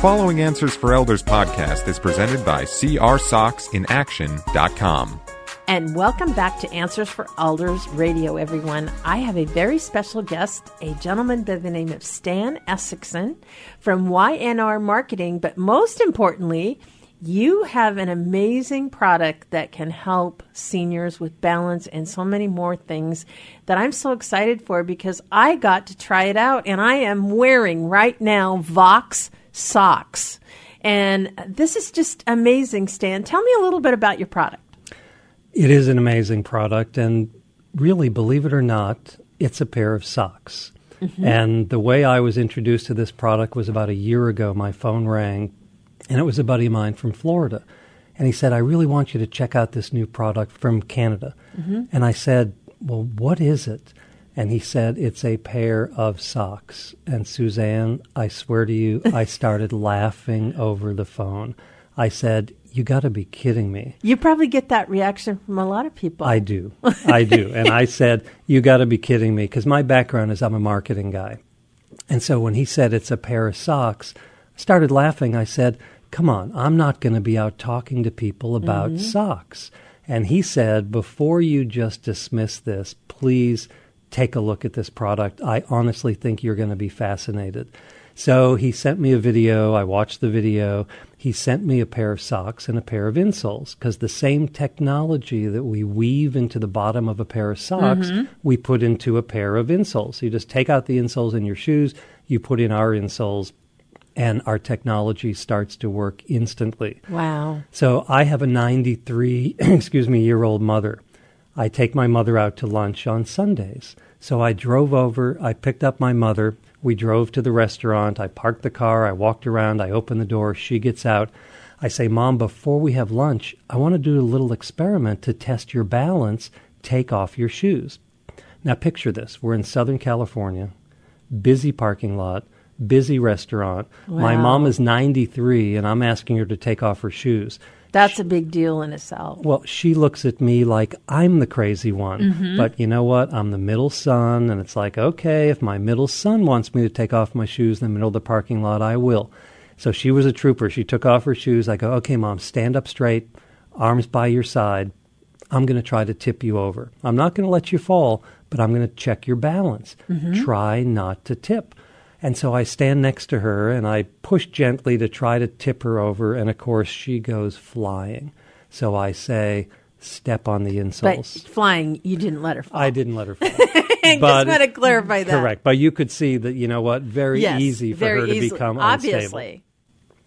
following Answers for Elders podcast is presented by seeoursocksinaction.com. And welcome back to Answers for Elders Radio, everyone. I have a very special guest, a gentleman by the name of Stan Essexian from YNR Marketing. But most importantly, you have an amazing product that can help seniors with balance and so many more things that I'm so excited for because I got to try it out and I am wearing right now Voxx socks. And this is just amazing, Stan. Tell me a little bit about your product. It is an amazing product, and really, believe it or not, it's a pair of socks. Mm-hmm. And the way I was introduced to this product was about a year ago. My phone rang, and it was a buddy of mine from Florida. And he said, I really want you to check out this new product from Canada. Mm-hmm. And I said, Well, what is it? And he said, It's a pair of socks. And Suzanne, I swear to you, I started laughing over the phone. I said, You got to be kidding me. You probably get that reaction from a lot of people. I do. I do. and I said, You got to be kidding me. Because my background is I'm a marketing guy. And so when he said it's a pair of socks, I started laughing. I said, Come on, I'm not going to be out talking to people about mm-hmm. socks. And he said, Before you just dismiss this, please take a look at this product. I honestly think you're going to be fascinated. So he sent me a video. I watched the video. He sent me a pair of socks and a pair of insoles because the same technology that we weave into the bottom of a pair of socks, mm-hmm. we put into a pair of insoles. So you just take out the insoles in your shoes, you put in our insoles, and our technology starts to work instantly. Wow. So I have a 93, excuse me, year old mother. I take my mother out to lunch on Sundays. So I drove over, I picked up my mother, we drove to the restaurant, I parked the car, I walked around, I opened the door, she gets out. I say, Mom, before we have lunch, I want to do a little experiment to test your balance. Take off your shoes. Now picture this. We're in Southern California, busy parking lot, busy restaurant. Wow. My mom is 93 and I'm asking her to take off her shoes. That's a big deal in itself. Well, she looks at me like I'm the crazy one. Mm-hmm. But you know what? I'm the middle son, and it's like, okay, if my middle son wants me to take off my shoes in the middle of the parking lot, I will. So she was a trooper. She took off her shoes. I go, okay, mom, stand up straight, arms by your side. I'm going to try to tip you over. I'm not going to let you fall, but I'm going to check your balance. Mm-hmm. Try not to tip. And so I stand next to her and I push gently to try to tip her over. And of course, she goes flying. So I say, step on the insoles. But flying, you didn't let her fall. I didn't let her fall. Just want to clarify that. Correct. But you could see that, you know what, very yes, easy for very her to easily. become Obviously.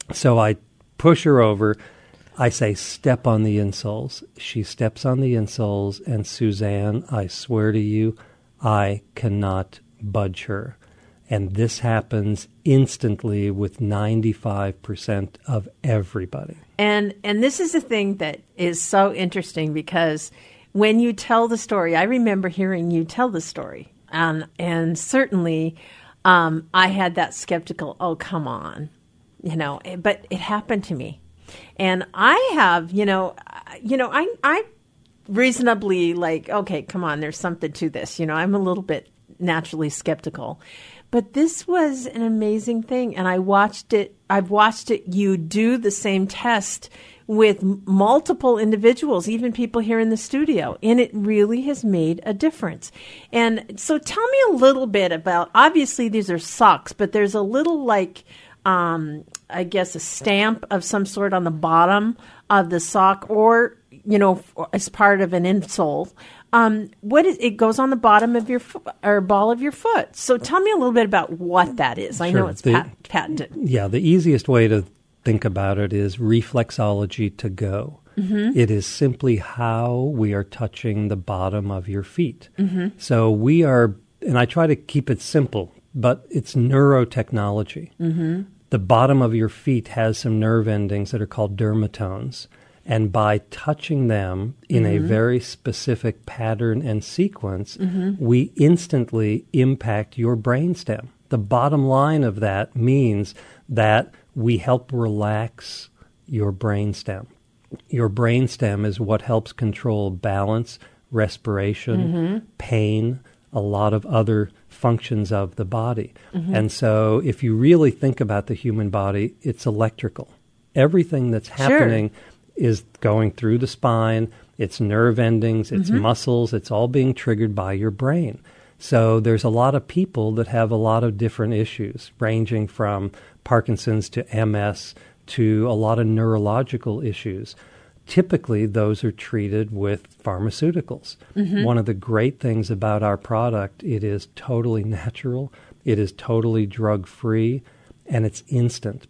unstable. So I push her over. I say, step on the insoles. She steps on the insoles. And Suzanne, I swear to you, I cannot budge her. And this happens instantly with 95% of everybody. And and this is a thing that is so interesting because when you tell the story, I remember hearing you tell the story. Um, and certainly um, I had that skeptical, oh, come on, you know, but it happened to me. And I have, you know, you know, I, I reasonably like, okay, come on, there's something to this. You know, I'm a little bit naturally skeptical. But this was an amazing thing. And I watched it, I've watched it, you do the same test with multiple individuals, even people here in the studio, and it really has made a difference. And so tell me a little bit about obviously these are socks, but there's a little like, um, I guess, a stamp of some sort on the bottom of the sock or, you know, as part of an insole. Um, what is it goes on the bottom of your foot or ball of your foot. So tell me a little bit about what that is. I know it's the, pat- patented. Yeah, the easiest way to think about it is reflexology to go. Mm-hmm. It is simply how we are touching the bottom of your feet. Mm-hmm. So we are, and I try to keep it simple, but it's neurotechnology. Mm-hmm. The bottom of your feet has some nerve endings that are called dermatomes. And by touching them in mm-hmm. a very specific pattern and sequence, mm-hmm. we instantly impact your brainstem. The bottom line of that means that we help relax your brainstem. Your brainstem is what helps control balance, respiration, mm-hmm. pain, a lot of other functions of the body. And so, if you really think about the human body, it's electrical. Everything that's happening is going through the spine, it's nerve endings, it's mm-hmm. muscles, it's all being triggered by your brain. So, there's a lot of people that have a lot of different issues, ranging from Parkinson's to MS to a lot of neurological issues. Typically those are treated with pharmaceuticals. Mm-hmm. One of the great things about our product, it is totally natural, it is totally drug free, and it's instant.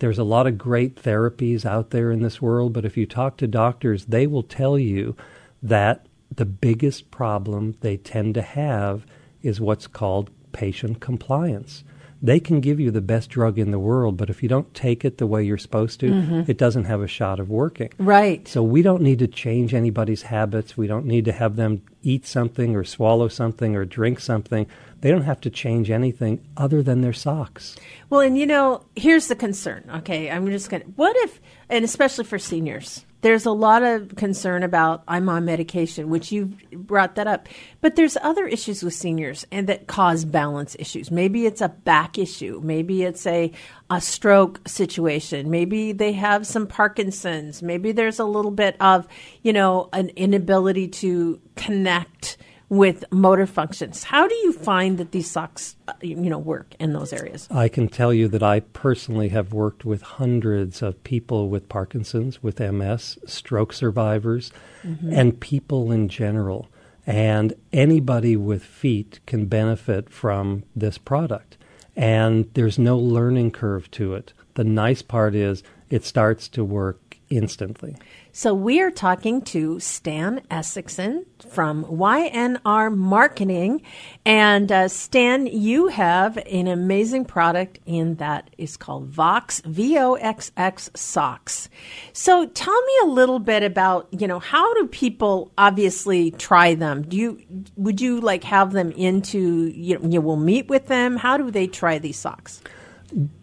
There's a lot of great therapies out there in this world, but if you talk to doctors, they will tell you that the biggest problem they tend to have is what's called patient compliance. They can give you the best drug in the world, but if you don't take it the way you're supposed to, mm-hmm. it doesn't have a shot of working. Right. So we don't need to change anybody's habits. We don't need to have them eat something or swallow something or drink something. They don't have to change anything other than their socks. Well, and you know, here's the concern. Okay, I'm just going to. What if, and especially for seniors, there's a lot of concern about I'm on medication, which you brought that up. But there's other issues with seniors and that cause balance issues. Maybe it's a back issue. Maybe it's a a stroke situation. Maybe they have some Parkinson's. Maybe there's a little bit of, you know, an inability to connect with motor functions. How do you find that these socks, uh, you know, work in those areas? I can tell you that I personally have worked with hundreds of people with Parkinson's, with MS, stroke survivors, and people in general. And anybody with feet can benefit from this product. And there's no learning curve to it. The nice part is it starts to work instantly. So we are talking to Stan Essexion from YNR Marketing, and uh, Stan, you have an amazing product, and that is called Voxx V O X X socks. So tell me a little bit about you know how do people obviously try them? Do you would you like have them into you know you will meet with them? How do they try these socks?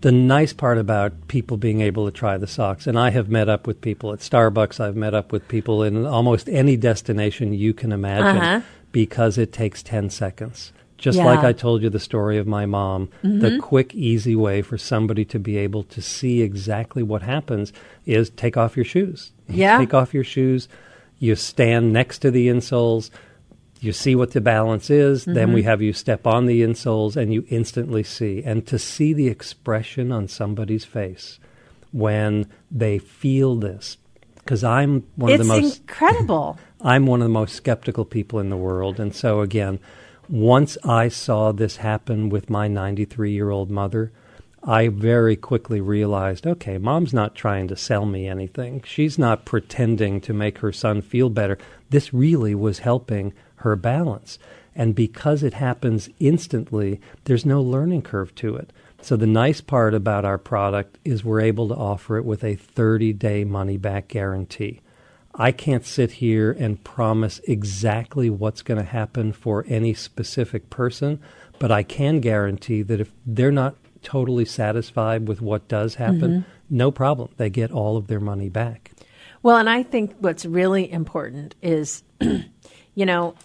The nice part about people being able to try the socks, and I have met up with people at Starbucks, I've met up with people in almost any destination you can imagine Uh-huh. because it takes 10 seconds. Just Yeah. like I told you the story of my mom, the quick, easy way for somebody to be able to see exactly what happens is take off your shoes. Yeah. Take off your shoes, you stand next to the insoles, you see what the balance is, then we mm-hmm. have you step on the insoles and you instantly see. And to see the expression on somebody's face when they feel this, because I'm one it's of the most incredible. I'm one of the most skeptical people in the world. And so, again, once I saw this happen with my 93 year old mother, I very quickly realized okay, mom's not trying to sell me anything. She's not pretending to make her son feel better. This really was helping her balance. And because it happens instantly, there's no learning curve to it. So the nice part about our product is we're able to offer it with a 30 day money back guarantee. I can't sit here and promise exactly what's going to happen for any specific person, but I can guarantee that if they're not totally satisfied with what does happen, mm-hmm. no problem. They get all of their money back. Well, and I think what's really important is, you know,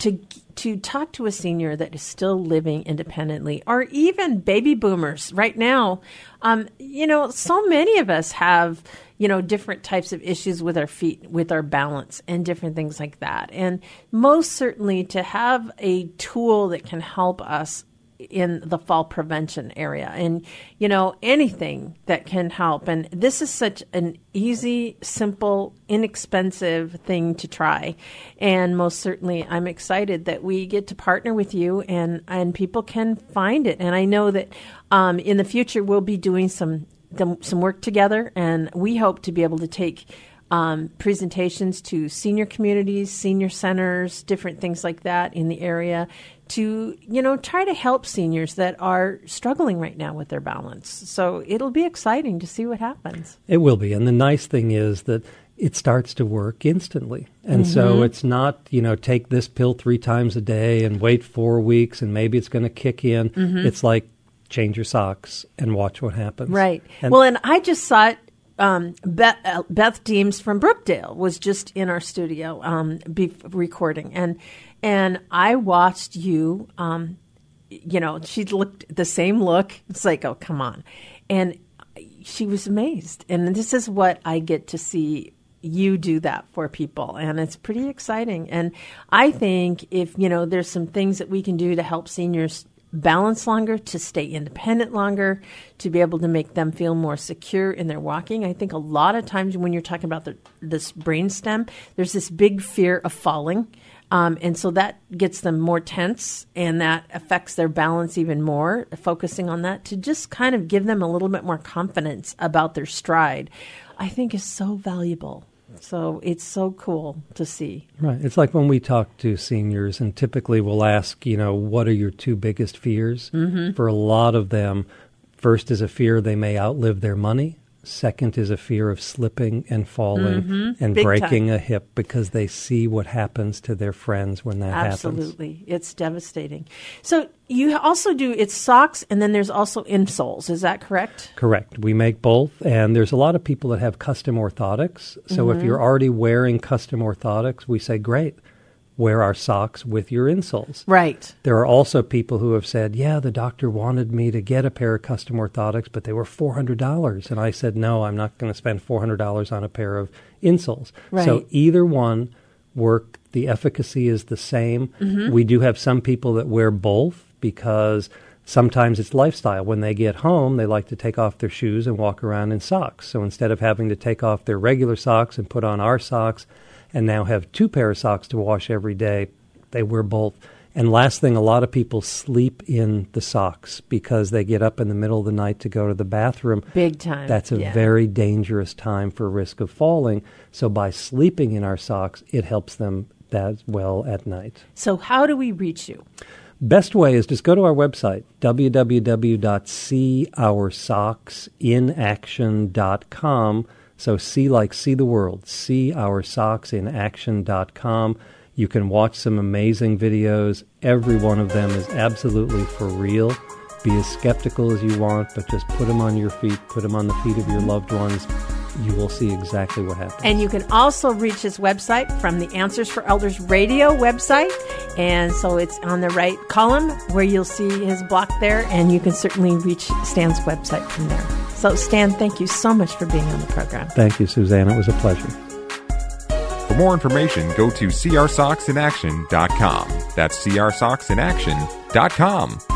to to talk to a senior that is still living independently, or even baby boomers right now. Um, you know, so many of us have you know different types of issues with our feet, with our balance, and different things like that. And most certainly, to have a tool that can help us in the fall prevention area. And you know anything that can help. And this is such an easy simple inexpensive thing to try. And most certainly I'm excited that we get to partner with you and and people can find it. And I know that um, in the future we'll be doing some some work together. And we hope to be able to take um, presentations to senior communities, senior centers, different things like that in the area to, you know, try to help seniors that are struggling right now with their balance. So it'll be exciting to see what happens. It will be. And the nice thing is that it starts to work instantly. And so it's not, you know, take this pill three times a day and wait four weeks and maybe it's going to kick in. It's like change your socks and watch what happens. Right. And well, and I just saw it. Um, Beth, uh, Beth Deems from Brookdale was just in our studio um, be- recording, and and I watched you um, you know, she looked the same look. It's like, oh, come on. And she was amazed. And this is what I get to see you do that for people and it's pretty exciting and i think if you know there's some things that we can do to help seniors balance longer to stay independent longer to be able to make them feel more secure in their walking i think a lot of times when you're talking about the, this brain stem there's this big fear of falling um, and so that gets them more tense and that affects their balance even more, focusing on that to just kind of give them a little bit more confidence about their stride, I think is so valuable. So it's so cool to see. Right. It's like when we talk to seniors, and typically we'll ask, you know, what are your two biggest fears? Mm-hmm. For a lot of them, first is a fear they may outlive their money. Second is a fear of slipping and falling mm-hmm. and Big breaking time. a hip because they see what happens to their friends when that happens. Absolutely. It's devastating. So you also do it's socks and then there's also insoles. Is that correct? Correct. We make both, and there's a lot of people that have custom orthotics. So if you're already wearing custom orthotics, we say, great, wear our socks with your insoles. Right. There are also people who have said, yeah, the doctor wanted me to get a pair of custom orthotics, but they were $400. And I said, no, I'm not going to spend $400 on a pair of insoles. Right. So either one work. The efficacy is the same. Mm-hmm. We do have some people that wear both because sometimes it's lifestyle. When they get home, they like to take off their shoes and walk around in socks. So instead of having to take off their regular socks and put on our socks and now have two pair of socks to wash every day, they wear both. And last thing, a lot of people sleep in the socks because they get up in the middle of the night to go to the bathroom. Big time. That's a Yeah. very dangerous time for risk of falling. So by sleeping in our socks, it helps them that well at night. So how do we reach you? Best way is just go to our website, www.seeoursocksinaction.com. So see like see the world, seeoursocksinaction.com. You can watch some amazing videos. Every one of them is absolutely for real. Be as skeptical as you want, but just put them on your feet, put them on the feet of your loved ones. You will see exactly what happens. And you can also reach his website from the Answers for Elders radio website. And so it's on the right column where you'll see his block there, and you can certainly reach Stan's website from there. So, Stan, thank you so much for being on the program. Thank you, Suzanne. It was a pleasure. For more information, go to seeoursocksinaction.com. That's seeoursocksinaction.com.